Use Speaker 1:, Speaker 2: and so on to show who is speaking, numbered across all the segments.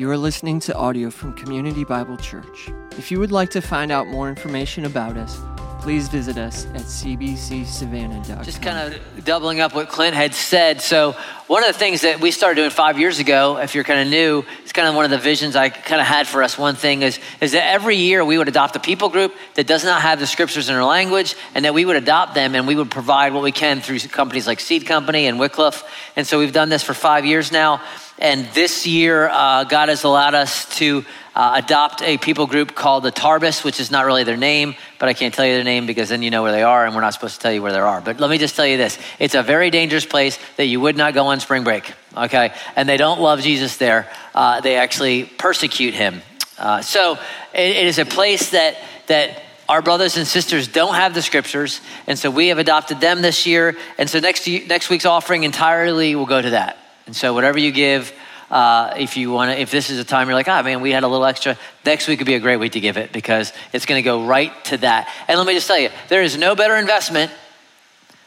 Speaker 1: You are listening to audio from Community Bible Church. If you would like to find out more information about us, please visit us at cbcsavannah.com.
Speaker 2: Just kind of doubling up what Clint had said. So, one of the things that we started doing five years ago, if you're kind of new, it's kind of one of the visions I kind of had for us. One thing is, is that every year we would adopt a people group that does not have the scriptures in our language, and that we would adopt them and we would provide what we can through companies like Seed Company and Wycliffe. And so, we've done this for five years now. And this year, uh, God has allowed us to uh, adopt a people group called the Tarbis, which is not really their name, but I can't tell you their name because then you know where they are, and we're not supposed to tell you where they are. But let me just tell you this it's a very dangerous place that you would not go on spring break, okay? And they don't love Jesus there, uh, they actually persecute him. Uh, so it, it is a place that, that our brothers and sisters don't have the scriptures, and so we have adopted them this year. And so next, next week's offering entirely will go to that. And so whatever you give, uh, if you want to, if this is a time you're like, ah, man, we had a little extra, next week would be a great week to give it because it's going to go right to that. And let me just tell you, there is no better investment,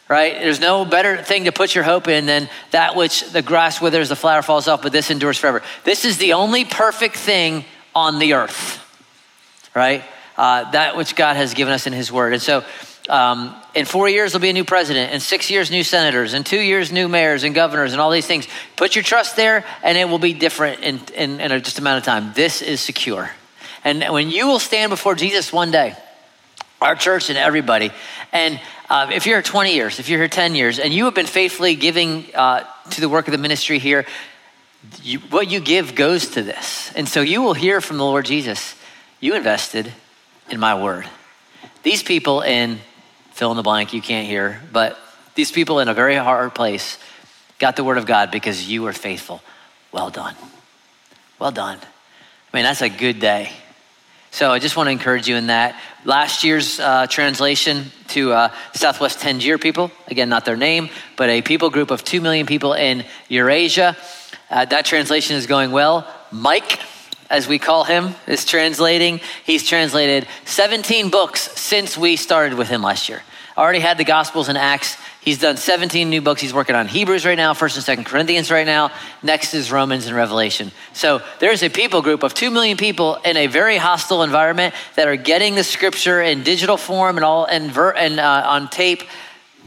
Speaker 2: right? There's no better thing to put your hope in than that which the grass withers, the flower falls off, but this endures forever. This is the only perfect thing on the earth, right? Uh, that which God has given us in His Word. And so, um, in four years, there'll be a new president. In six years, new senators. In two years, new mayors and governors and all these things. Put your trust there, and it will be different in, in, in just amount of time. This is secure. And when you will stand before Jesus one day, our church and everybody, and uh, if you're here 20 years, if you're here 10 years, and you have been faithfully giving uh, to the work of the ministry here, you, what you give goes to this. And so you will hear from the Lord Jesus, you invested in my word. These people in fill in the blank, you can't hear, but these people in a very hard place got the word of God because you were faithful. Well done. Well done. I mean, that's a good day. So I just want to encourage you in that. Last year's uh, translation to uh, Southwest Tangier people, again, not their name, but a people group of 2 million people in Eurasia. Uh, that translation is going well. Mike, as we call him, is translating. He's translated 17 books since we started with him last year. Already had the Gospels and Acts. He's done 17 new books. He's working on Hebrews right now, 1st and 2nd Corinthians right now. Next is Romans and Revelation. So there's a people group of 2 million people in a very hostile environment that are getting the scripture in digital form and all and, ver- and uh, on tape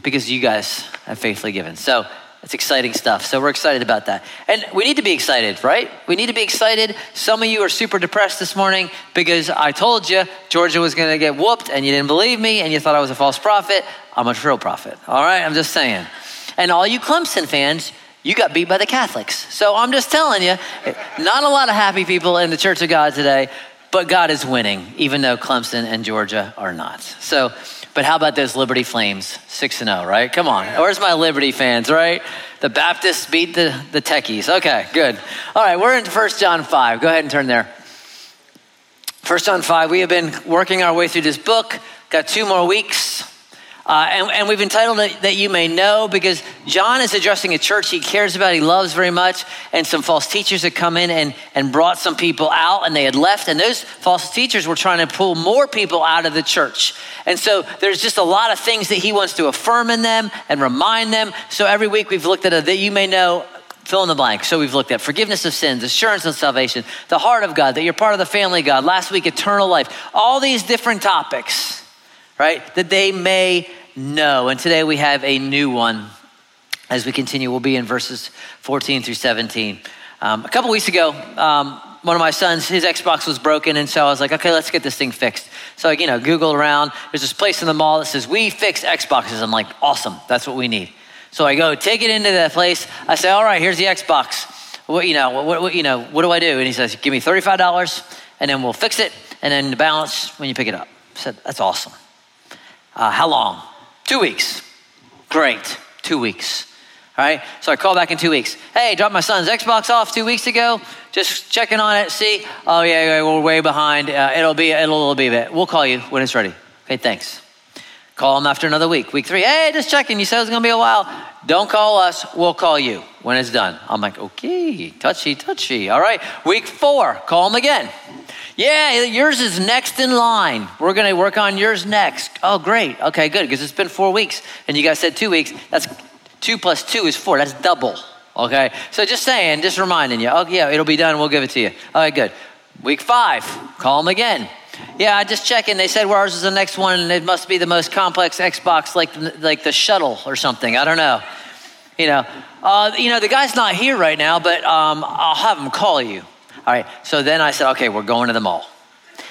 Speaker 2: because you guys have faithfully given. So it's exciting stuff. So we're excited about that. And we need to be excited, right? We need to be excited. Some of you are super depressed this morning because I told you Georgia was going to get whooped and you didn't believe me and you thought I was a false prophet. I'm a true prophet. All right? I'm just saying. And all you Clemson fans, you got beat by the Catholics. So I'm just telling you, not a lot of happy people in the Church of God today, but God is winning, even though Clemson and Georgia are not. So but how about those Liberty Flames? 6 and 0, right? Come on. Where's my Liberty fans, right? The Baptists beat the, the techies. Okay, good. All right, we're in 1 John 5. Go ahead and turn there. 1 John 5, we have been working our way through this book. Got two more weeks. Uh, and, and, we've entitled it That You May Know because John is addressing a church he cares about, he loves very much, and some false teachers had come in and, and brought some people out and they had left. And those false teachers were trying to pull more people out of the church. And so there's just a lot of things that he wants to affirm in them and remind them. So every week we've looked at a That You May Know fill in the blank. So we've looked at forgiveness of sins, assurance of salvation, the heart of God, that you're part of the family God, last week, eternal life, all these different topics, right? That they may know. And today we have a new one. As we continue, we'll be in verses 14 through 17. Um, a couple weeks ago, um, one of my sons, his Xbox was broken, and so I was like, okay, let's get this thing fixed. So, you know, Google around. There's this place in the mall that says, we fix Xboxes. I'm like, awesome, that's what we need. So I go, take it into that place. I say, all right, here's the Xbox. What, you know, what, what, you know, what do I do? And he says, give me $35, and then we'll fix it, and then the balance when you pick it up. I said, that's awesome. Uh, how long? Two weeks. Great. Two weeks. All right. So I call back in two weeks. Hey, dropped my son's Xbox off two weeks ago. Just checking on it. See. Oh yeah, yeah we're way behind. Uh, it'll be it'll be a bit. We'll call you when it's ready. Okay. Thanks. Call him after another week. Week three. Hey, just checking. You said it was gonna be a while. Don't call us. We'll call you when it's done. I'm like, okay, touchy, touchy. All right. Week four. Call him again. Yeah, yours is next in line. We're going to work on yours next. Oh, great. Okay, good, because it's been four weeks. And you guys said two weeks. That's two plus two is four. That's double. Okay, so just saying, just reminding you. Oh yeah, it'll be done. We'll give it to you. All right, good. Week five, call them again. Yeah, I just checking. They said well, ours is the next one, and it must be the most complex Xbox, like like the shuttle or something. I don't know. You know, uh, you know the guy's not here right now, but um, I'll have him call you. All right. So then I said, okay, we're going to the mall,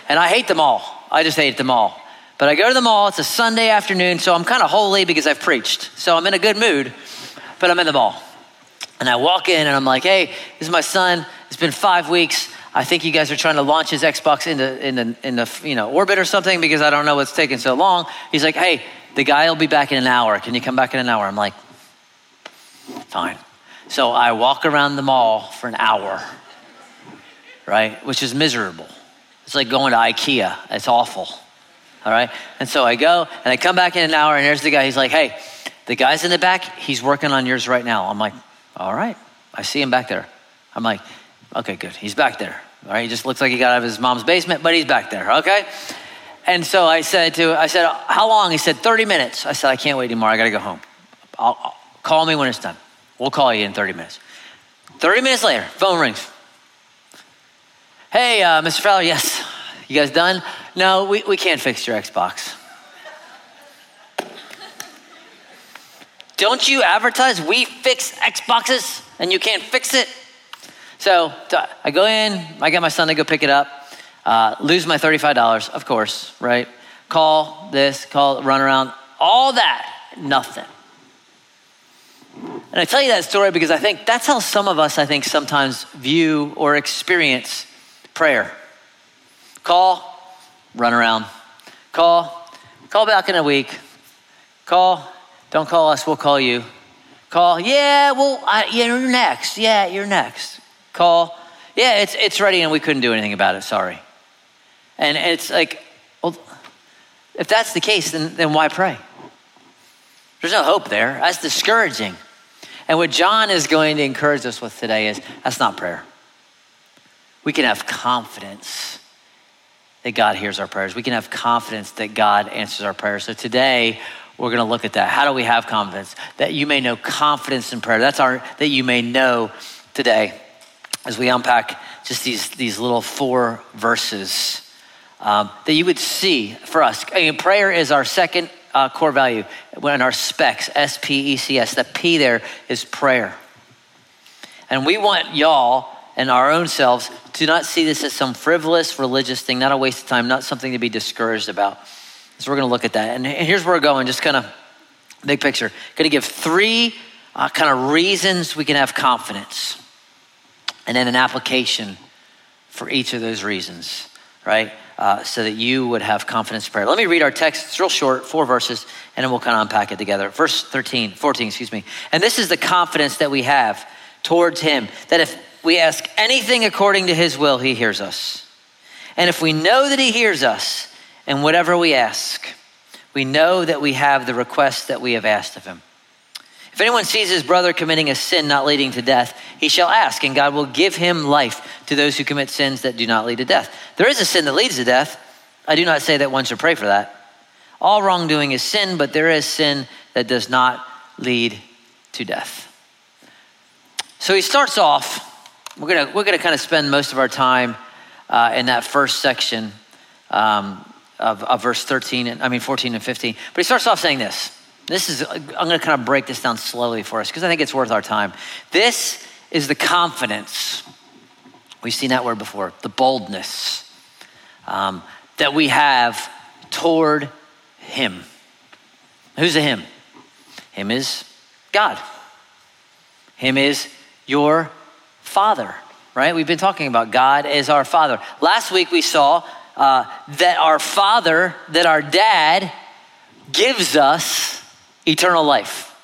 Speaker 2: and I hate the mall. I just hate the mall. But I go to the mall. It's a Sunday afternoon, so I'm kind of holy because I've preached. So I'm in a good mood, but I'm in the mall. And I walk in and I'm like, hey, this is my son. It's been five weeks. I think you guys are trying to launch his Xbox into, in in the you know, orbit or something because I don't know what's taking so long. He's like, hey, the guy will be back in an hour. Can you come back in an hour? I'm like, fine. So I walk around the mall for an hour, right? Which is miserable. It's like going to IKEA. It's awful. All right. And so I go and I come back in an hour and there's the guy. He's like, hey, the guy's in the back. He's working on yours right now. I'm like, all right. I see him back there. I'm like, okay, good. He's back there. All right. He just looks like he got out of his mom's basement, but he's back there. Okay. And so I said to, I said, how long? He said, 30 minutes. I said, I can't wait anymore. I got to go home. I'll, I'll, call me when it's done. We'll call you in 30 minutes. 30 minutes later, phone rings. Hey, uh, Mr. Fowler, yes. You guys done? No, we, we can't fix your Xbox. Don't you advertise we fix Xboxes and you can't fix it? So I go in, I get my son to go pick it up, uh, lose my $35, of course, right? Call this, call, run around, all that, nothing. And I tell you that story because I think that's how some of us, I think, sometimes view or experience prayer. Call, run around. Call, call back in a week. Call, don't call us, we'll call you. Call, yeah, well, I, yeah, you're next. Yeah, you're next. Call, yeah, it's, it's ready and we couldn't do anything about it, sorry. And it's like, well, if that's the case, then, then why pray? There's no hope there. That's discouraging. And what John is going to encourage us with today is that's not prayer. We can have confidence that God hears our prayers. We can have confidence that God answers our prayers. So today, we're going to look at that. How do we have confidence? That you may know confidence in prayer. That's our, that you may know today as we unpack just these, these little four verses um, that you would see for us. I mean, prayer is our second uh, core value when our specs, S P E C S. The P there is prayer. And we want y'all and our own selves to not see this as some frivolous religious thing, not a waste of time, not something to be discouraged about. So we're going to look at that. And here's where we're going, just kind of big picture. Going to give three uh, kind of reasons we can have confidence, and then an application for each of those reasons, right? Uh, so that you would have confidence prayer. Let me read our text. It's real short, four verses, and then we'll kind of unpack it together. Verse 13, 14, excuse me. And this is the confidence that we have towards Him that if we ask anything according to His will, He hears us. And if we know that He hears us, and whatever we ask, we know that we have the request that we have asked of Him. If anyone sees his brother committing a sin not leading to death, he shall ask, and God will give him life to those who commit sins that do not lead to death. There is a sin that leads to death. I do not say that one should pray for that. All wrongdoing is sin, but there is sin that does not lead to death. So he starts off, we're gonna, we're gonna kind of spend most of our time uh, in that first section um, of, of verse 13, and, I mean 14 and 15. But he starts off saying this. This is, I'm going to kind of break this down slowly for us because I think it's worth our time. This is the confidence. We've seen that word before, the boldness um, that we have toward Him. Who's the Him? Him is God. Him is your Father, right? We've been talking about God as our Father. Last week we saw uh, that our Father, that our Dad gives us eternal life,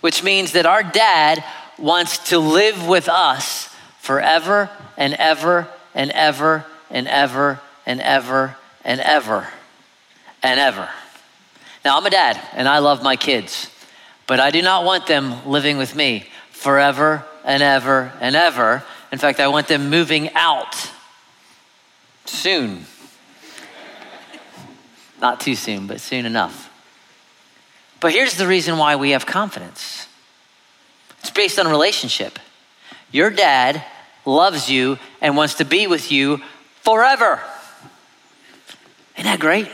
Speaker 2: which means that our dad wants to live with us forever and ever and ever and ever and ever and ever and ever. Now, I'm a dad and I love my kids, but I do not want them living with me forever and ever and ever. In fact, I want them moving out soon. Not too soon, but soon enough. But here's the reason why we have confidence It's based on relationship. Your dad loves you and wants to be with you forever. Isn't that great?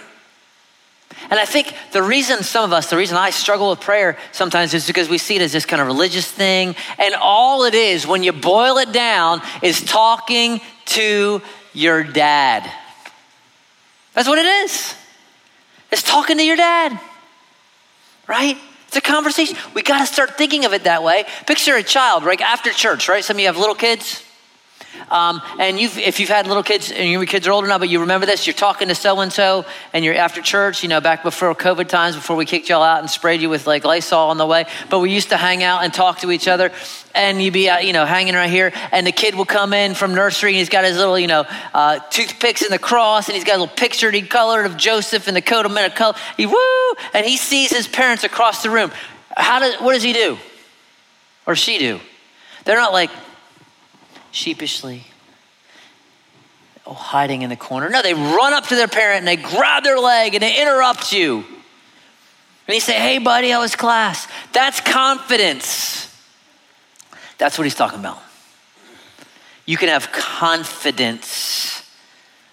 Speaker 2: And I think the reason some of us, the reason I struggle with prayer sometimes is because we see it as this kind of religious thing. And all it is, when you boil it down, is talking to your dad. That's what it is. It's talking to your dad, right? It's a conversation. We got to start thinking of it that way. Picture a child, right? After church, right? Some of you have little kids. Um, and you've, if you've had little kids and your kids are older now, but you remember this, you're talking to so and so, and you're after church, you know, back before COVID times, before we kicked y'all out and sprayed you with like Lysol on the way. But we used to hang out and talk to each other, and you'd be, uh, you know, hanging right here, and the kid will come in from nursery, and he's got his little, you know, uh, toothpicks in the cross, and he's got a little picture he colored of Joseph in the coat of many color. He woo, and he sees his parents across the room. How does, what does he do? Or she do? They're not like, sheepishly, oh, hiding in the corner. No, they run up to their parent and they grab their leg and they interrupt you. And you say, hey, buddy, how was class? That's confidence. That's what he's talking about. You can have confidence,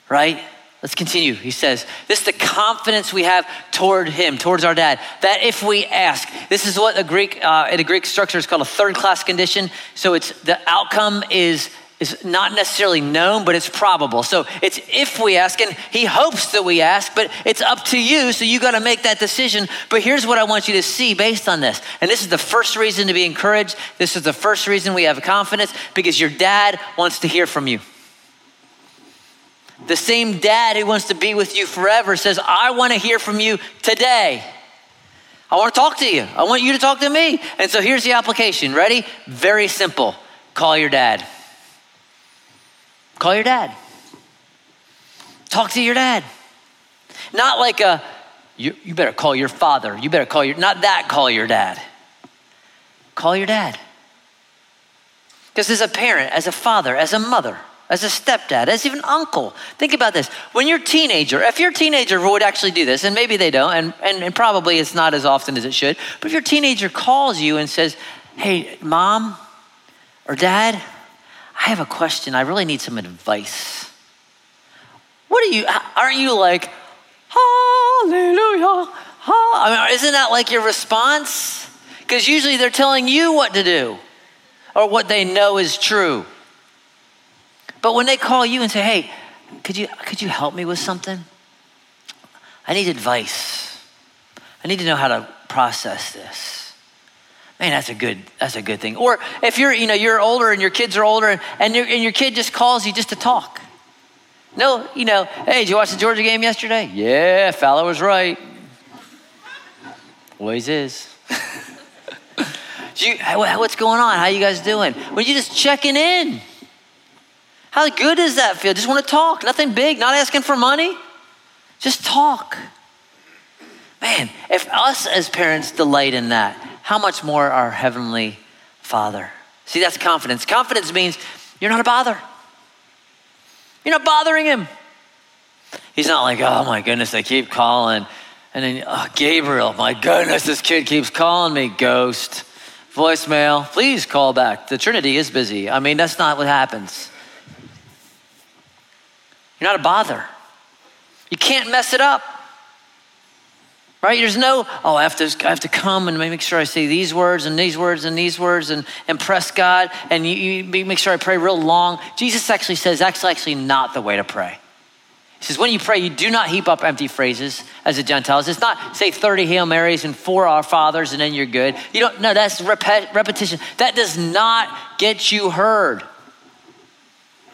Speaker 2: right? Let's continue. He says, This is the confidence we have toward him, towards our dad, that if we ask, this is what a Greek, uh, in a Greek structure is called a third class condition. So it's the outcome is, is not necessarily known, but it's probable. So it's if we ask, and he hopes that we ask, but it's up to you. So you got to make that decision. But here's what I want you to see based on this. And this is the first reason to be encouraged. This is the first reason we have confidence because your dad wants to hear from you. The same dad who wants to be with you forever says, I want to hear from you today. I want to talk to you. I want you to talk to me. And so here's the application. Ready? Very simple. Call your dad. Call your dad. Talk to your dad. Not like a, you, you better call your father. You better call your, not that call your dad. Call your dad. Because as a parent, as a father, as a mother, as a stepdad, as even uncle. Think about this. When you're a teenager, if your teenager would actually do this, and maybe they don't, and, and, and probably it's not as often as it should, but if your teenager calls you and says, Hey, mom or dad, I have a question. I really need some advice. What are you, aren't you like, hallelujah? I mean, isn't that like your response? Because usually they're telling you what to do or what they know is true. But when they call you and say, hey, could you, could you help me with something? I need advice. I need to know how to process this. Man, that's a good, that's a good thing. Or if you're, you know, you're older and your kids are older and, and, your kid just calls you just to talk. No, you know, hey, did you watch the Georgia game yesterday? Yeah, Fowler was right. Always is. you, what's going on? How you guys doing? Well, you just checking in. How good does that feel? Just want to talk. Nothing big, not asking for money. Just talk. Man, if us as parents delight in that, how much more our Heavenly Father? See, that's confidence. Confidence means you're not a bother. You're not bothering Him. He's not like, oh my goodness, they keep calling. And then, oh, Gabriel, my goodness, this kid keeps calling me, ghost. Voicemail, please call back. The Trinity is busy. I mean, that's not what happens. You're not a bother. You can't mess it up. Right? There's no, oh, I have to, I have to come and make sure I say these words and these words and these words and impress God and you, you make sure I pray real long. Jesus actually says that's actually not the way to pray. He says, when you pray, you do not heap up empty phrases as the Gentiles. It's not say 30 Hail Marys and four Our Fathers and then you're good. You don't, no, that's rep- repetition. That does not get you heard.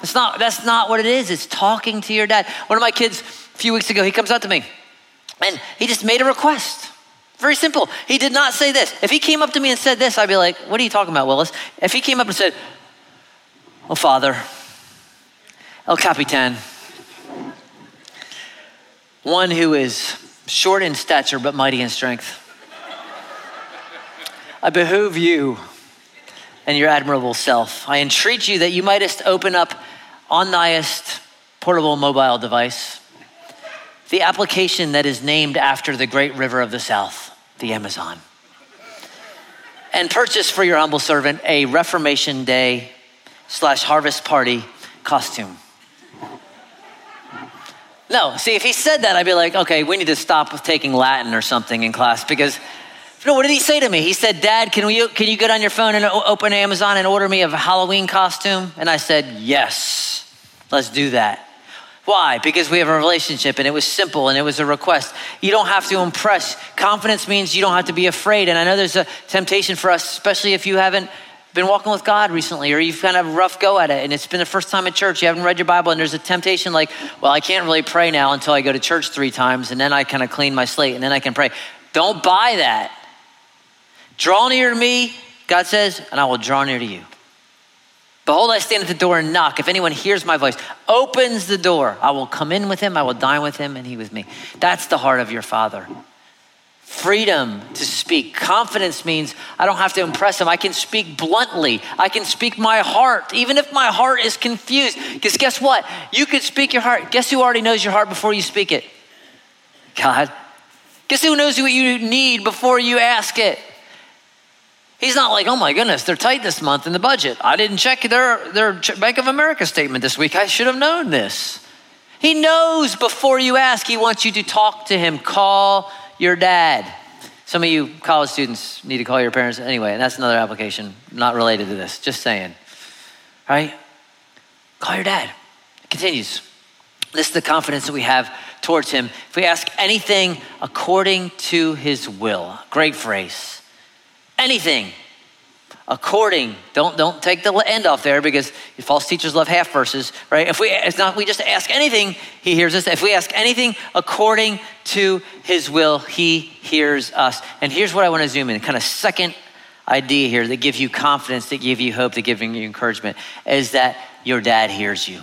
Speaker 2: That's not, that's not what it is. It's talking to your dad. One of my kids, a few weeks ago, he comes up to me and he just made a request. Very simple. He did not say this. If he came up to me and said this, I'd be like, What are you talking about, Willis? If he came up and said, Oh, Father, El Capitan, one who is short in stature but mighty in strength, I behoove you and your admirable self. I entreat you that you mightest open up on thyest portable mobile device the application that is named after the great river of the south, the Amazon. and purchase for your humble servant a Reformation Day slash harvest party costume. No, see, if he said that, I'd be like, okay, we need to stop taking Latin or something in class because, no, what did he say to me? He said, Dad, can, we, can you get on your phone and open Amazon and order me a Halloween costume? And I said, yes, let's do that. Why? Because we have a relationship and it was simple and it was a request. You don't have to impress. Confidence means you don't have to be afraid. And I know there's a temptation for us, especially if you haven't been walking with God recently or you've kind of rough go at it and it's been the first time at church, you haven't read your Bible, and there's a temptation like, well, I can't really pray now until I go to church three times and then I kind of clean my slate and then I can pray. Don't buy that. Draw near to me, God says, and I will draw near to you. Behold, I stand at the door and knock. If anyone hears my voice, opens the door, I will come in with him, I will dine with him, and he with me. That's the heart of your Father freedom to speak. Confidence means I don't have to impress him. I can speak bluntly. I can speak my heart, even if my heart is confused. Because guess what? You could speak your heart. Guess who already knows your heart before you speak it? God. Guess who knows what you need before you ask it? He's not like, oh my goodness, they're tight this month in the budget. I didn't check their, their Bank of America statement this week. I should have known this. He knows before you ask. He wants you to talk to him. Call your dad. Some of you college students need to call your parents anyway, and that's another application not related to this. Just saying. Right? Call your dad. It continues. This is the confidence that we have towards him. If we ask anything according to his will, great phrase. Anything. According don't don't take the end off there because false teachers love half verses right? If we it's not we just ask anything he hears us. If we ask anything according to his will he hears us. And here's what i want to zoom in kind of second idea here that gives you confidence that give you hope that gives you encouragement is that your dad hears you.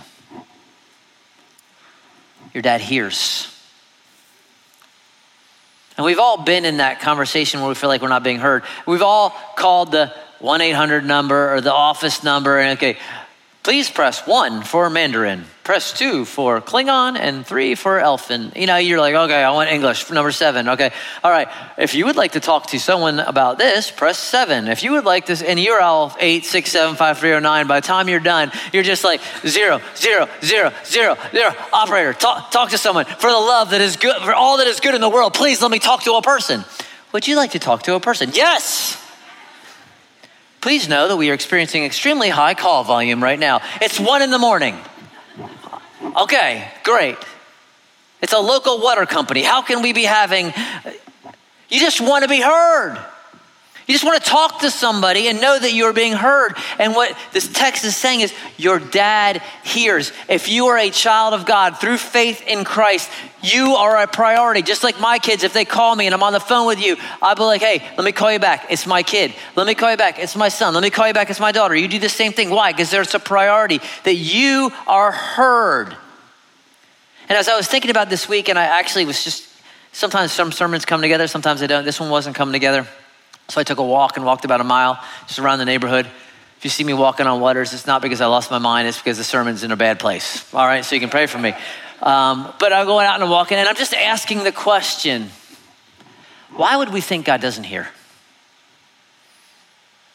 Speaker 2: Your dad hears and we've all been in that conversation where we feel like we're not being heard. We've all called the 1 800 number or the office number. And okay, please press one for Mandarin, press two for Klingon, and three for Elfin. You know, you're like, okay, I want English, number seven. Okay, all right. If you would like to talk to someone about this, press seven. If you would like this, and you're all eight, six, seven, five, three, or nine, by the time you're done, you're just like zero, zero, zero, zero, zero. Operator, talk, talk to someone for the love that is good, for all that is good in the world. Please let me talk to a person. Would you like to talk to a person? Yes. Please know that we are experiencing extremely high call volume right now. It's one in the morning. Okay, great. It's a local water company. How can we be having, you just want to be heard. You just want to talk to somebody and know that you're being heard. And what this text is saying is your dad hears. If you are a child of God through faith in Christ, you are a priority. Just like my kids, if they call me and I'm on the phone with you, I'll be like, hey, let me call you back. It's my kid. Let me call you back. It's my son. Let me call you back. It's my daughter. You do the same thing. Why? Because there's a priority that you are heard. And as I was thinking about this week, and I actually was just, sometimes some sermons come together, sometimes they don't. This one wasn't coming together. So I took a walk and walked about a mile just around the neighborhood. If you see me walking on waters, it's not because I lost my mind, it's because the sermon's in a bad place. All right, so you can pray for me. Um, but I'm going out and walking, and I'm just asking the question why would we think God doesn't hear?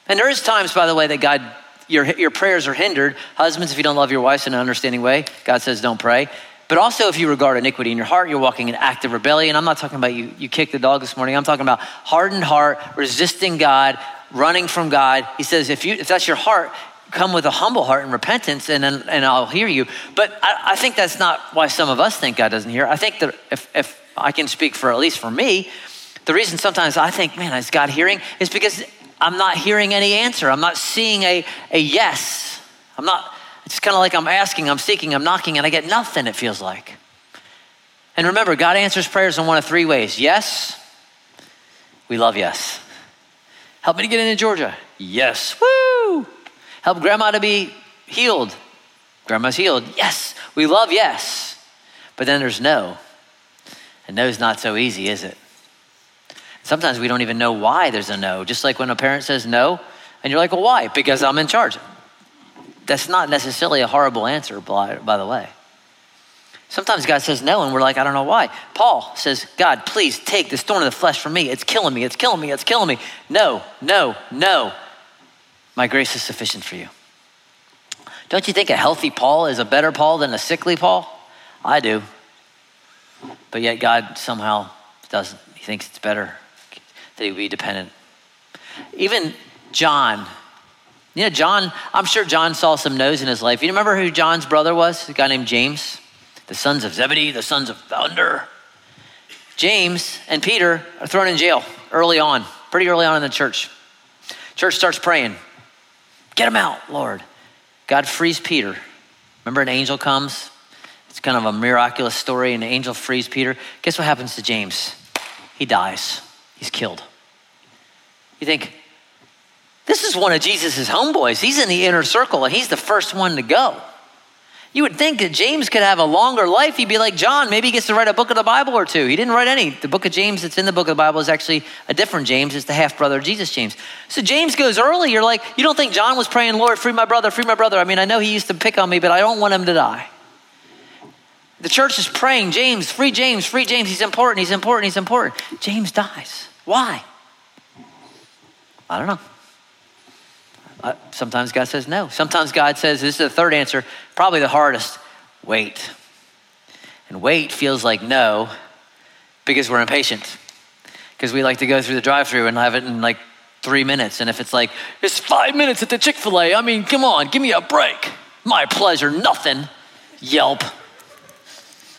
Speaker 2: And there is times, by the way, that God, your, your prayers are hindered. Husbands, if you don't love your wives in an understanding way, God says don't pray. But also, if you regard iniquity in your heart, you're walking in active rebellion. I'm not talking about you, you kicked the dog this morning. I'm talking about hardened heart, resisting God, running from God. He says, if, you, if that's your heart, come with a humble heart and repentance, and, then, and I'll hear you. But I, I think that's not why some of us think God doesn't hear. I think that if, if I can speak for at least for me, the reason sometimes I think, man, is God hearing? Is because I'm not hearing any answer. I'm not seeing a, a yes. I'm not it's kind of like I'm asking, I'm seeking, I'm knocking, and I get nothing, it feels like. And remember, God answers prayers in one of three ways yes, we love yes. Help me to get into Georgia. Yes. Woo! Help grandma to be healed. Grandma's healed. Yes. We love yes. But then there's no. And no's not so easy, is it? Sometimes we don't even know why there's a no. Just like when a parent says no, and you're like, well, why? Because I'm in charge. That's not necessarily a horrible answer, by, by the way. Sometimes God says no, and we're like, I don't know why. Paul says, God, please take this thorn of the flesh from me. It's killing me. It's killing me. It's killing me. No, no, no. My grace is sufficient for you. Don't you think a healthy Paul is a better Paul than a sickly Paul? I do. But yet God somehow doesn't. He thinks it's better that he be dependent. Even John, you know, John, I'm sure John saw some no's in his life. You remember who John's brother was? A guy named James? the sons of Zebedee, the sons of thunder. James and Peter are thrown in jail early on, pretty early on in the church. Church starts praying, Get him out, Lord. God frees Peter. Remember, an angel comes? It's kind of a miraculous story. And an angel frees Peter. Guess what happens to James? He dies, he's killed. You think, this is one of Jesus' homeboys. He's in the inner circle and he's the first one to go. You would think that James could have a longer life. He'd be like John. Maybe he gets to write a book of the Bible or two. He didn't write any. The book of James that's in the book of the Bible is actually a different James. It's the half brother of Jesus, James. So James goes early. You're like, you don't think John was praying, Lord, free my brother, free my brother. I mean, I know he used to pick on me, but I don't want him to die. The church is praying, James, free James, free James. He's important, he's important, he's important. James dies. Why? I don't know. Uh, sometimes God says no. Sometimes God says, this is the third answer, probably the hardest wait. And wait feels like no because we're impatient. Because we like to go through the drive through and have it in like three minutes. And if it's like, it's five minutes at the Chick fil A, I mean, come on, give me a break. My pleasure, nothing. Yelp.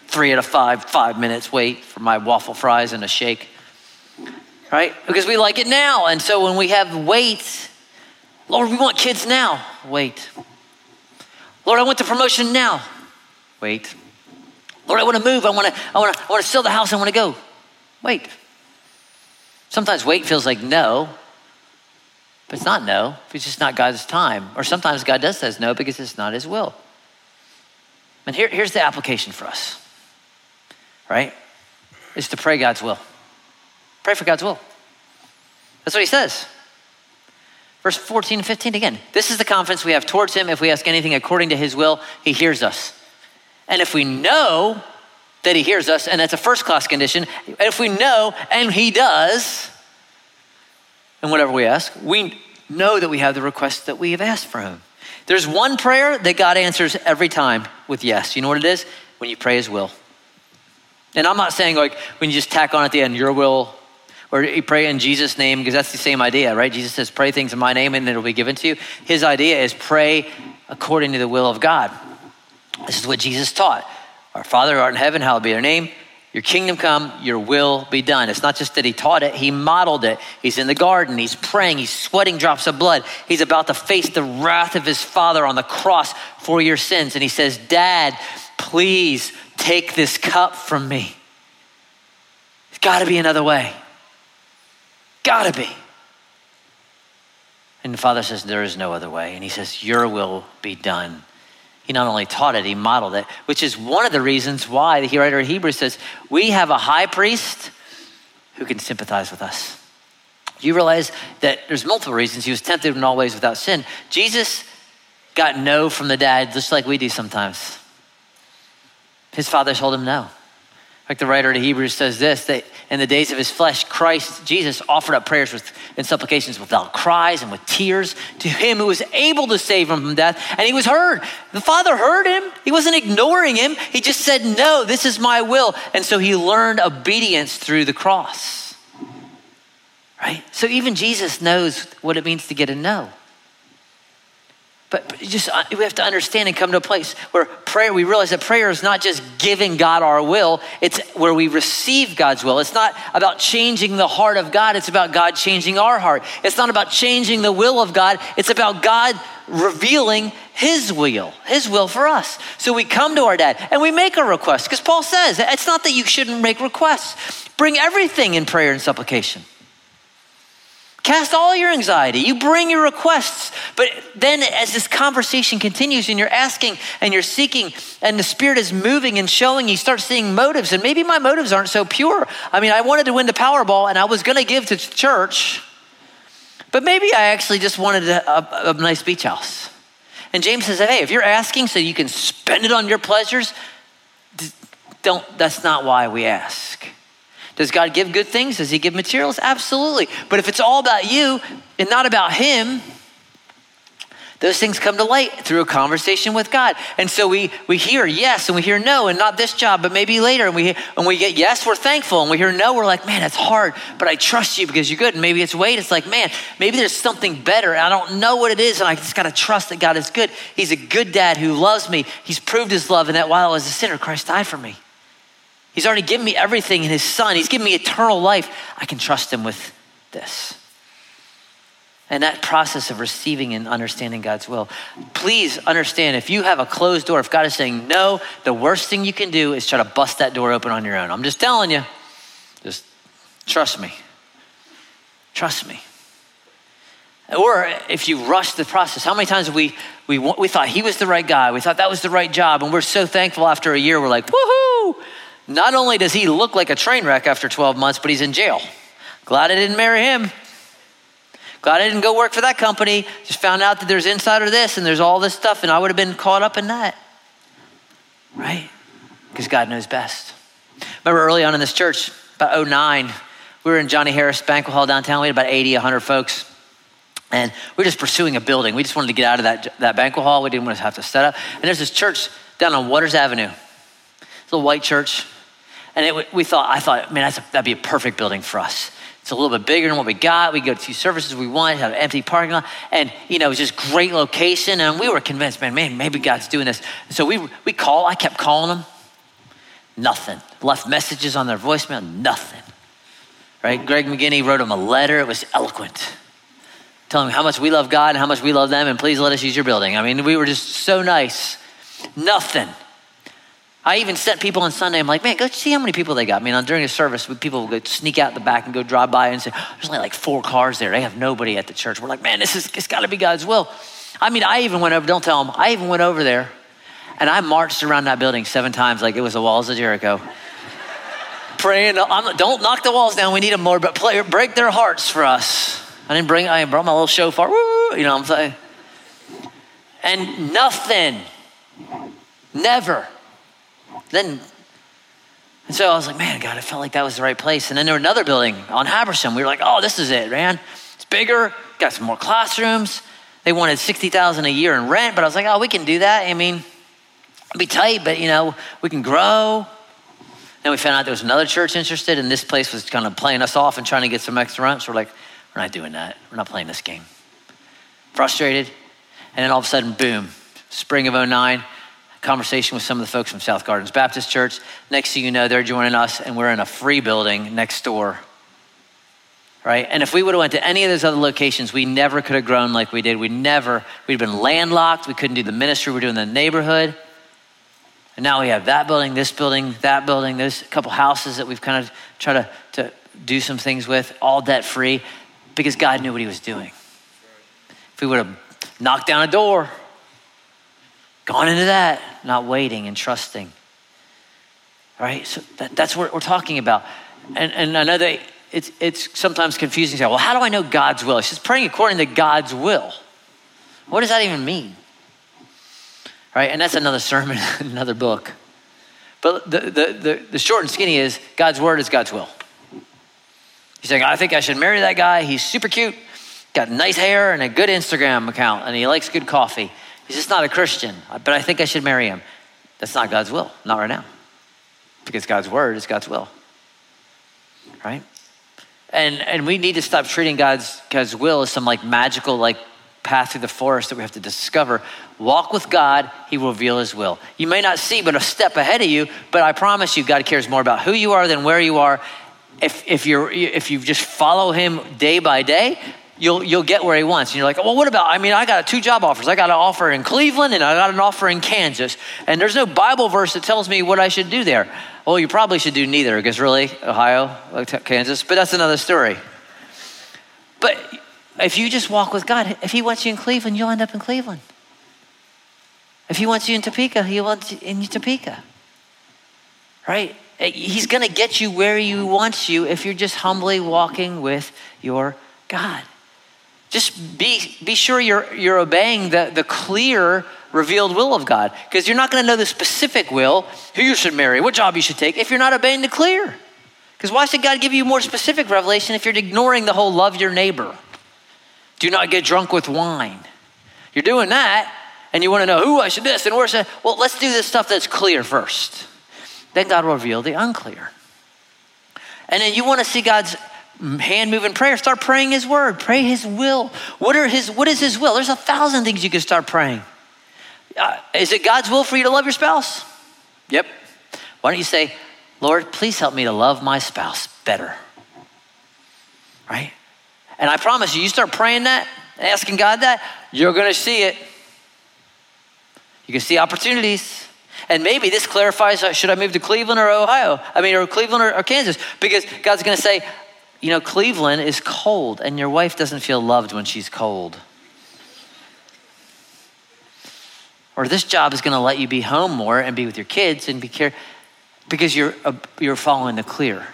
Speaker 2: Three out of five, five minutes wait for my waffle fries and a shake. Right? Because we like it now. And so when we have wait, Lord, we want kids now. Wait. Lord, I want the promotion now. Wait. Lord, I want to move. I want to, I want to, I want to sell the house. I want to go. Wait. Sometimes wait feels like no, but it's not no. It's just not God's time. Or sometimes God does says no because it's not his will. And here, here's the application for us, right? Is to pray God's will. Pray for God's will. That's what he says. Verse 14 and 15 again. This is the confidence we have towards him. If we ask anything according to his will, he hears us. And if we know that he hears us, and that's a first class condition, if we know and he does, and whatever we ask, we know that we have the request that we have asked for him. There's one prayer that God answers every time with yes. You know what it is? When you pray his will. And I'm not saying like when you just tack on at the end, your will or pray in Jesus' name, because that's the same idea, right? Jesus says, pray things in my name and it'll be given to you. His idea is pray according to the will of God. This is what Jesus taught. Our Father who art in heaven, hallowed be your name. Your kingdom come, your will be done. It's not just that he taught it, he modeled it. He's in the garden, he's praying, he's sweating drops of blood. He's about to face the wrath of his father on the cross for your sins. And he says, Dad, please take this cup from me. There's got to be another way. Gotta be. And the father says, There is no other way. And he says, Your will be done. He not only taught it, he modeled it, which is one of the reasons why the writer of Hebrews says, We have a high priest who can sympathize with us. You realize that there's multiple reasons. He was tempted in all ways without sin. Jesus got no from the dad, just like we do sometimes. His father told him no. Like the writer of Hebrews says this that in the days of his flesh, Christ, Jesus, offered up prayers with, and supplications without cries and with tears to him who was able to save him from death. And he was heard. The Father heard him. He wasn't ignoring him. He just said, No, this is my will. And so he learned obedience through the cross. Right? So even Jesus knows what it means to get a no. But just uh, we have to understand and come to a place where prayer, we realize that prayer is not just giving God our will, it's where we receive God's will. It's not about changing the heart of God, it's about God changing our heart. It's not about changing the will of God, it's about God revealing his will, his will for us. So we come to our dad and we make a request because Paul says it's not that you shouldn't make requests. Bring everything in prayer and supplication. Cast all your anxiety. You bring your requests. But then, as this conversation continues and you're asking and you're seeking, and the Spirit is moving and showing, you start seeing motives. And maybe my motives aren't so pure. I mean, I wanted to win the Powerball and I was going to give to church, but maybe I actually just wanted a, a, a nice beach house. And James says, hey, if you're asking so you can spend it on your pleasures, don't, that's not why we ask. Does God give good things? Does He give materials? Absolutely. But if it's all about you and not about Him, those things come to light through a conversation with God. And so we, we hear yes and we hear no, and not this job, but maybe later. And we, when we get yes, we're thankful. And we hear no, we're like, man, that's hard, but I trust you because you're good. And maybe it's wait, it's like, man, maybe there's something better. I don't know what it is, and I just got to trust that God is good. He's a good dad who loves me. He's proved his love, and that while I was a sinner, Christ died for me. He's already given me everything in his son. He's given me eternal life. I can trust him with this. And that process of receiving and understanding God's will. Please understand if you have a closed door, if God is saying no, the worst thing you can do is try to bust that door open on your own. I'm just telling you. Just trust me. Trust me. Or if you rush the process, how many times have we, we, we thought he was the right guy, we thought that was the right job, and we're so thankful after a year, we're like, woohoo! Not only does he look like a train wreck after 12 months, but he's in jail. Glad I didn't marry him. Glad I didn't go work for that company. Just found out that there's insider this and there's all this stuff, and I would have been caught up in that. Right? Because God knows best. Remember early on in this church, about 09, we were in Johnny Harris Banquet Hall downtown. We had about 80, 100 folks. And we were just pursuing a building. We just wanted to get out of that, that banquet hall. We didn't want to have to set up. And there's this church down on Waters Avenue. It's a white church. And it, we thought, I thought, man, a, that'd be a perfect building for us. It's a little bit bigger than what we got. We go to two services we want, have an empty parking lot. And, you know, it was just great location. And we were convinced, man, man, maybe God's doing this. So we, we call, I kept calling them. Nothing. Left messages on their voicemail, nothing. Right? Greg McGinney wrote them a letter. It was eloquent. Telling them how much we love God and how much we love them, and please let us use your building. I mean, we were just so nice. Nothing. I even sent people on Sunday. I'm like, man, go see how many people they got. I mean, during a service, people would go sneak out the back and go drive by and say, there's only like four cars there. They have nobody at the church. We're like, man, this is it's got to be God's will. I mean, I even went over. Don't tell them. I even went over there, and I marched around that building seven times like it was the walls of Jericho, praying. I'm, don't knock the walls down. We need them more, but play, break their hearts for us. I didn't bring. I brought my little shofar. Woo, you know what I'm saying? And nothing. Never then, and so I was like, man, God, I felt like that was the right place. And then there was another building on Habersham. We were like, oh, this is it, man. It's bigger, got some more classrooms. They wanted 60000 a year in rent, but I was like, oh, we can do that. I mean, it'll be tight, but, you know, we can grow. Then we found out there was another church interested, and this place was kind of playing us off and trying to get some extra rent. So we're like, we're not doing that. We're not playing this game. Frustrated. And then all of a sudden, boom, spring of 09, conversation with some of the folks from South Gardens Baptist Church. Next thing you know, they're joining us, and we're in a free building next door. Right? And if we would have went to any of those other locations, we never could have grown like we did. We never, we'd been landlocked. We couldn't do the ministry we're doing in the neighborhood. And now we have that building, this building, that building, a couple houses that we've kind of tried to, to do some things with, all debt free, because God knew what He was doing. If we would have knocked down a door, gone into that, not waiting and trusting. Right? So that, that's what we're talking about. And, and I know that it's, it's sometimes confusing. to Say, well, how do I know God's will? It's just praying according to God's will. What does that even mean? Right? And that's another sermon, another book. But the, the, the, the short and skinny is God's word is God's will. He's saying, I think I should marry that guy. He's super cute, got nice hair and a good Instagram account, and he likes good coffee. He's just not a Christian, but I think I should marry him. That's not God's will, not right now. Because God's word is God's will. Right? And and we need to stop treating God's God's will as some like magical like path through the forest that we have to discover. Walk with God, He will reveal His will. You may not see, but a step ahead of you, but I promise you, God cares more about who you are than where you are. If, if, you're, if you just follow Him day by day, you'll, you'll get where he wants. And you're like, well, what about? I mean, I got two job offers. I got an offer in Cleveland and I got an offer in Kansas. And there's no Bible verse that tells me what I should do there. Well, you probably should do neither because really, Ohio, Kansas, but that's another story. But if you just walk with God, if he wants you in Cleveland, you'll end up in Cleveland. If he wants you in Topeka, he wants you in Topeka. Right? Uh, he's going to get you where he wants you if you're just humbly walking with your God just be, be sure you're, you're obeying the, the clear revealed will of God. Because you're not going to know the specific will, who you should marry, what job you should take, if you're not obeying the clear. Because why should God give you more specific revelation if you're ignoring the whole love your neighbor? Do not get drunk with wine. You're doing that, and you want to know who I should this and where should. Well, let's do this stuff that's clear first. Then God will reveal the unclear. And then you want to see God's hand move in prayer. Start praying His word. Pray His will. What are His? What is His will? There's a thousand things you can start praying. Uh, is it God's will for you to love your spouse? Yep. Why don't you say, Lord, please help me to love my spouse better? Right? And I promise you, you start praying that, asking God that, you're going to see it. You can see opportunities. And maybe this clarifies uh, should I move to Cleveland or Ohio? I mean, or Cleveland or, or Kansas? Because God's going to say, you know, Cleveland is cold and your wife doesn't feel loved when she's cold. Or this job is going to let you be home more and be with your kids and be care because you're, uh, you're following the clear.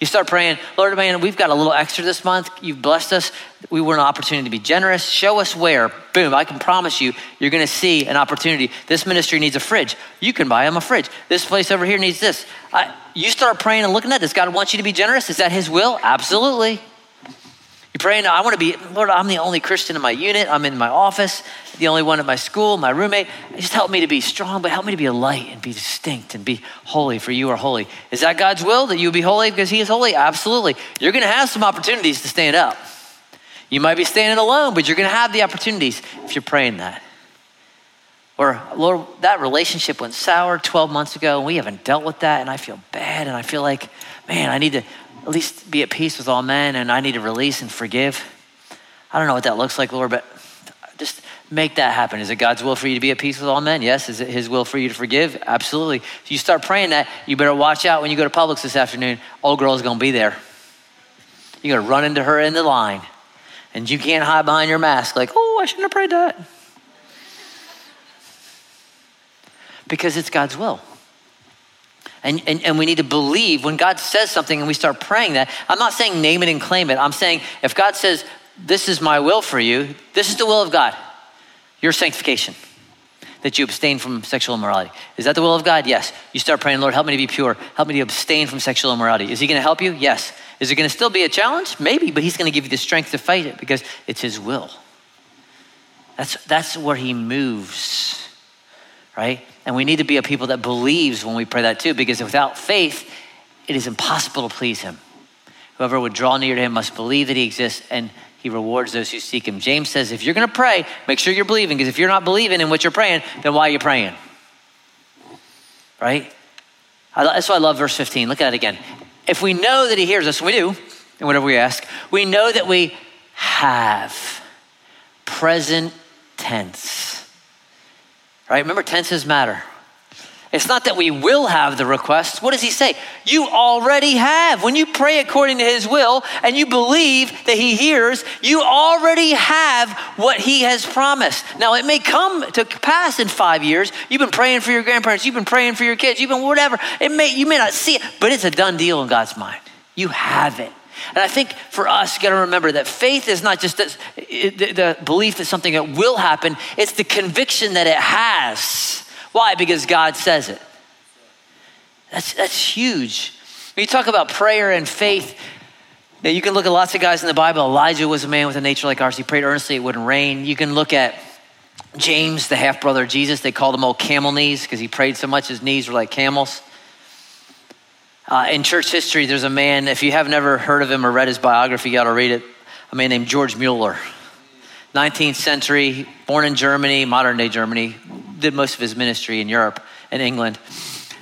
Speaker 2: You start praying, Lord, man, we've got a little extra this month. You've blessed us. We want an opportunity to be generous. Show us where. Boom, I can promise you, you're going to see an opportunity. This ministry needs a fridge. You can buy them a fridge. This place over here needs this. I, you start praying and looking at this. God wants you to be generous. Is that His will? Absolutely. Praying, I want to be, Lord, I'm the only Christian in my unit. I'm in my office, the only one at my school, my roommate. Just help me to be strong, but help me to be a light and be distinct and be holy, for you are holy. Is that God's will that you be holy because He is holy? Absolutely. You're going to have some opportunities to stand up. You might be standing alone, but you're going to have the opportunities if you're praying that. Or, Lord, that relationship went sour 12 months ago, and we haven't dealt with that, and I feel bad, and I feel like, man, I need to at least be at peace with all men and I need to release and forgive. I don't know what that looks like, Lord, but just make that happen. Is it God's will for you to be at peace with all men? Yes. Is it His will for you to forgive? Absolutely. If you start praying that, you better watch out when you go to Publix this afternoon. Old girl is going to be there. You're going to run into her in the line, and you can't hide behind your mask like, oh, I shouldn't have prayed that. Because it's God's will. And, and, and we need to believe when God says something and we start praying that. I'm not saying name it and claim it. I'm saying if God says, This is my will for you, this is the will of God, your sanctification, that you abstain from sexual immorality. Is that the will of God? Yes. You start praying, Lord, help me to be pure. Help me to abstain from sexual immorality. Is He going to help you? Yes. Is it going to still be a challenge? Maybe, but He's going to give you the strength to fight it because it's His will. That's, that's where He moves, right? And we need to be a people that believes when we pray that too, because without faith, it is impossible to please him. Whoever would draw near to him must believe that he exists and he rewards those who seek him. James says, if you're going to pray, make sure you're believing, because if you're not believing in what you're praying, then why are you praying? Right? That's why I love verse 15. Look at it again. If we know that he hears us, we do, and whatever we ask, we know that we have present tense right? Remember, tenses matter. It's not that we will have the request. What does he say? You already have. When you pray according to his will and you believe that he hears, you already have what he has promised. Now, it may come to pass in five years. You've been praying for your grandparents, you've been praying for your kids, you've been whatever. It may, you may not see it, but it's a done deal in God's mind. You have it. And I think for us, you got to remember that faith is not just the, belief that something that will happen, it's the conviction that it has. Why? Because God says it. That's, that's huge. When you talk about prayer and faith, now you can look at lots of guys in the Bible. Elijah was a man with a nature like ours. He prayed earnestly, it wouldn't rain. You can look at James, the half brother of Jesus. They called him old camel knees because he prayed so much, his knees were like camels. Uh, in church history, there's a man, if you have never heard of him or read his biography, you got to read it, a man named George Mueller. 19th century, born in Germany, modern day Germany, did most of his ministry in Europe and England.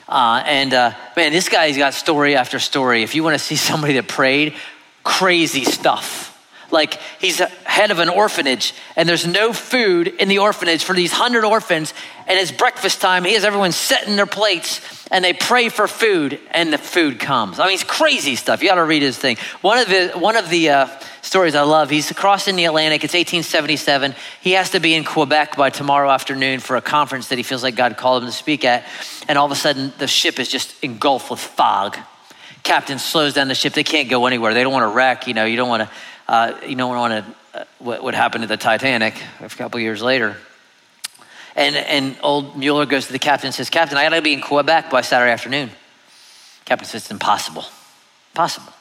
Speaker 2: Uh, and uh, man, this guy's got story after story. If you want to see somebody that prayed, crazy stuff. Like he's head of an orphanage, and there's no food in the orphanage for these hundred orphans. And it's breakfast time. He has everyone setting their plates, and they pray for food, and the food comes. I mean, it's crazy stuff. You got to read his thing. One of the one of the uh, stories I love. He's crossing the Atlantic. It's 1877. He has to be in Quebec by tomorrow afternoon for a conference that he feels like God called him to speak at. And all of a sudden, the ship is just engulfed with fog. Captain slows down the ship. They can't go anywhere. They don't want to wreck. You know, you don't want to uh, you don't want to, uh, what, what happened to the Titanic a couple years later. And, and old Mueller goes to the captain and says, Captain, I gotta be in Quebec by Saturday afternoon. Captain says, It's impossible. Impossible.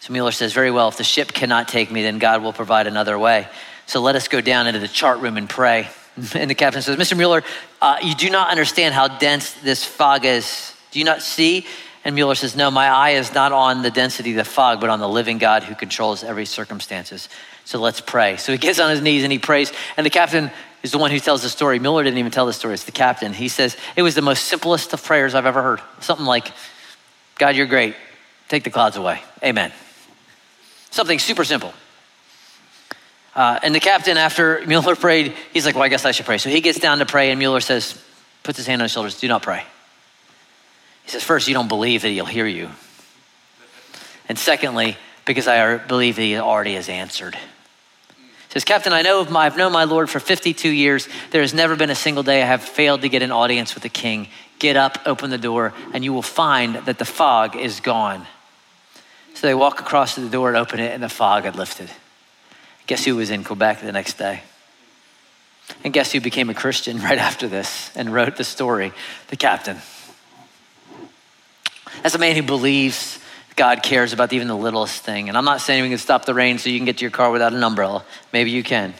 Speaker 2: So Mueller says, Very well, if the ship cannot take me, then God will provide another way. So let us go down into the chart room and pray. And the captain says, Mr. Mueller, uh, you do not understand how dense this fog is. Do you not see? And Mueller says, No, my eye is not on the density of the fog, but on the living God who controls every circumstances. So let's pray. So he gets on his knees and he prays. And the captain is the one who tells the story. Mueller didn't even tell the story, it's the captain. He says, It was the most simplest of prayers I've ever heard. Something like, God, you're great. Take the clouds away. Amen. Something super simple. Uh, and the captain, after Mueller prayed, he's like, Well, I guess I should pray. So he gets down to pray, and Mueller says, puts his hand on his shoulders, Do not pray. He says, First, you don't believe that he'll hear you. And secondly, because I believe that he already has answered. Says, Captain, I know my, I've known my Lord for 52 years. There has never been a single day I have failed to get an audience with the king. Get up, open the door, and you will find that the fog is gone. So they walk across to the door and open it, and the fog had lifted. Guess who was in Quebec the next day? And guess who became a Christian right after this and wrote the story? The captain. As a man who believes God cares about even the littlest thing. And I'm not saying we can stop the rain so you can get to your car without an umbrella. Maybe you can.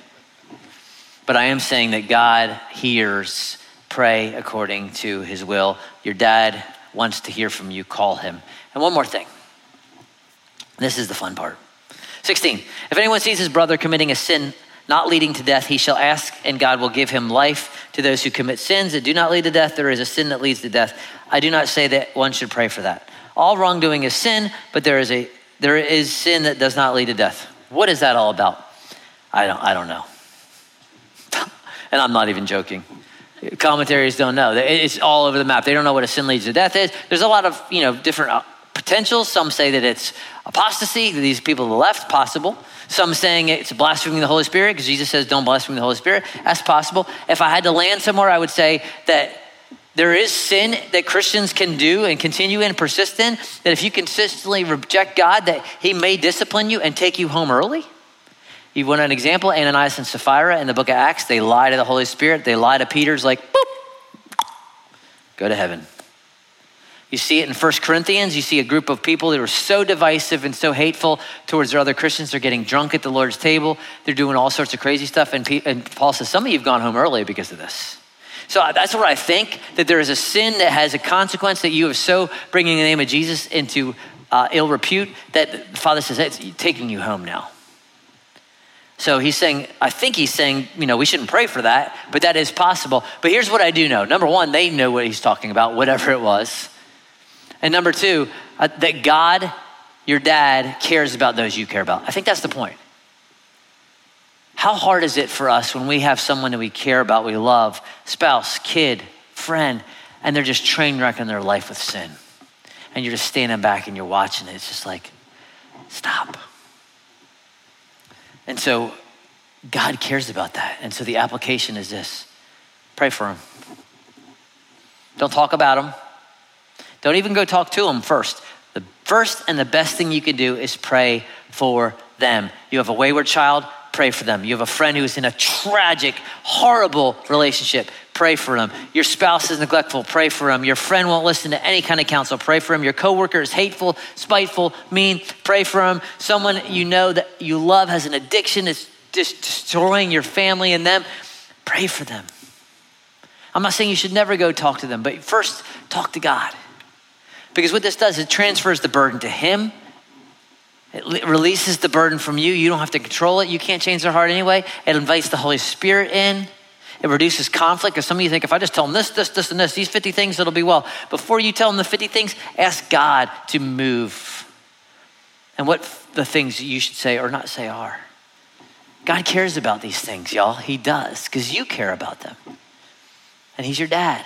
Speaker 2: But I am saying that God hears, pray according to his will. Your dad wants to hear from you, call him. And one more thing. This is the fun part. 16. If anyone sees his brother committing a sin not leading to death, he shall ask, and God will give him life. To those who commit sins that do not lead to death, there is a sin that leads to death. I do not say that one should pray for that. All wrongdoing is sin, but there is a there is sin that does not lead to death. What is that all about? I don't I don't know. and I'm not even joking. Commentaries don't know. It's all over the map. They don't know what a sin leads to death is. There's a lot of you know different uh, potentials. Some say that it's apostasy. These people left, possible. Some saying it's blaspheming the Holy Spirit because Jesus says don't blaspheme the Holy Spirit. That's possible. If I had to land somewhere, I would say that there is sin that Christians can do and continue in, persist in, that if you consistently reject God, that He may discipline you and take you home early. You want an example? Ananias and Sapphira in the book of Acts, they lie to the Holy Spirit. They lie to Peter's like, boop, go to heaven. You see it in 1 Corinthians. You see a group of people that are so divisive and so hateful towards their other Christians. They're getting drunk at the Lord's table. They're doing all sorts of crazy stuff. And, and Paul says, Some of you have gone home early because of this. So that's what I think that there is a sin that has a consequence that you have so bringing the name of Jesus into uh, ill repute that the Father says, it's taking you home now. So he's saying, I think he's saying, you know, we shouldn't pray for that, but that is possible. But here's what I do know. Number one, they know what he's talking about, whatever it was. And number two, uh, that God, your dad, cares about those you care about. I think that's the point. How hard is it for us when we have someone that we care about, we love, spouse, kid, friend, and they're just train wrecking their life with sin? And you're just standing back and you're watching it. It's just like, stop. And so God cares about that. And so the application is this pray for them. Don't talk about them. Don't even go talk to them first. The first and the best thing you can do is pray for them. You have a wayward child, pray for them. You have a friend who is in a tragic, horrible relationship, pray for them. Your spouse is neglectful, pray for them. Your friend won't listen to any kind of counsel, pray for them. Your coworker is hateful, spiteful, mean, pray for them. Someone you know that you love has an addiction, is just destroying your family and them, pray for them. I'm not saying you should never go talk to them, but first talk to God. Because what this does, it transfers the burden to Him it releases the burden from you. You don't have to control it. You can't change their heart anyway. It invites the Holy Spirit in. It reduces conflict because some of you think if I just tell them this, this, this, and this, these 50 things, it'll be well. Before you tell them the 50 things, ask God to move. And what the things you should say or not say are. God cares about these things, y'all. He does because you care about them. And He's your dad,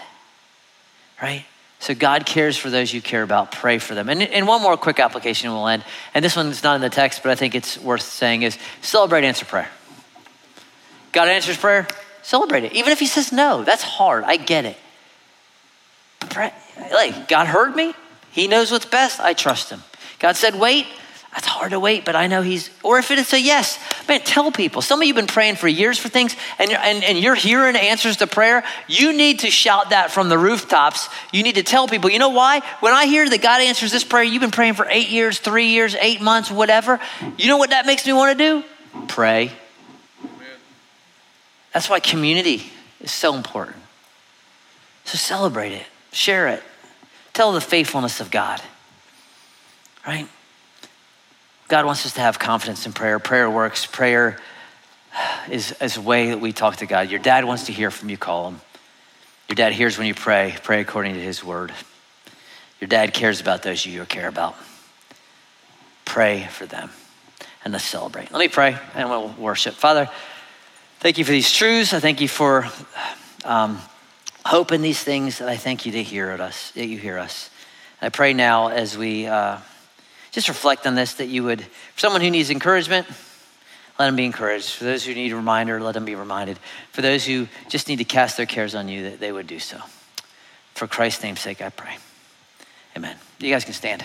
Speaker 2: right? So God cares for those you care about. Pray for them. And, and one more quick application we'll end. And this one's not in the text, but I think it's worth saying is celebrate answer prayer. God answers prayer, celebrate it. Even if he says no, that's hard. I get it. Pray, like God heard me. He knows what's best. I trust him. God said, wait. That's hard to wait, but I know he's, or if it is a yes, man, tell people. Some of you have been praying for years for things and you're, and, and you're hearing answers to prayer. You need to shout that from the rooftops. You need to tell people, you know why? When I hear that God answers this prayer, you've been praying for eight years, three years, eight months, whatever. You know what that makes me want to do? Pray. That's why community is so important. So celebrate it, share it, tell the faithfulness of God, right? God wants us to have confidence in prayer. Prayer works. Prayer is, is a way that we talk to God. Your dad wants to hear from you, call him. Your dad hears when you pray, pray according to his word. Your dad cares about those you care about. Pray for them and let's celebrate. Let me pray and we'll worship. Father, thank you for these truths. I thank you for um, hope in these things. And I thank you to hear us, that you hear us. I pray now as we. Uh, just reflect on this that you would, for someone who needs encouragement, let them be encouraged. For those who need a reminder, let them be reminded. For those who just need to cast their cares on you, that they would do so. For Christ's name's sake, I pray. Amen. You guys can stand.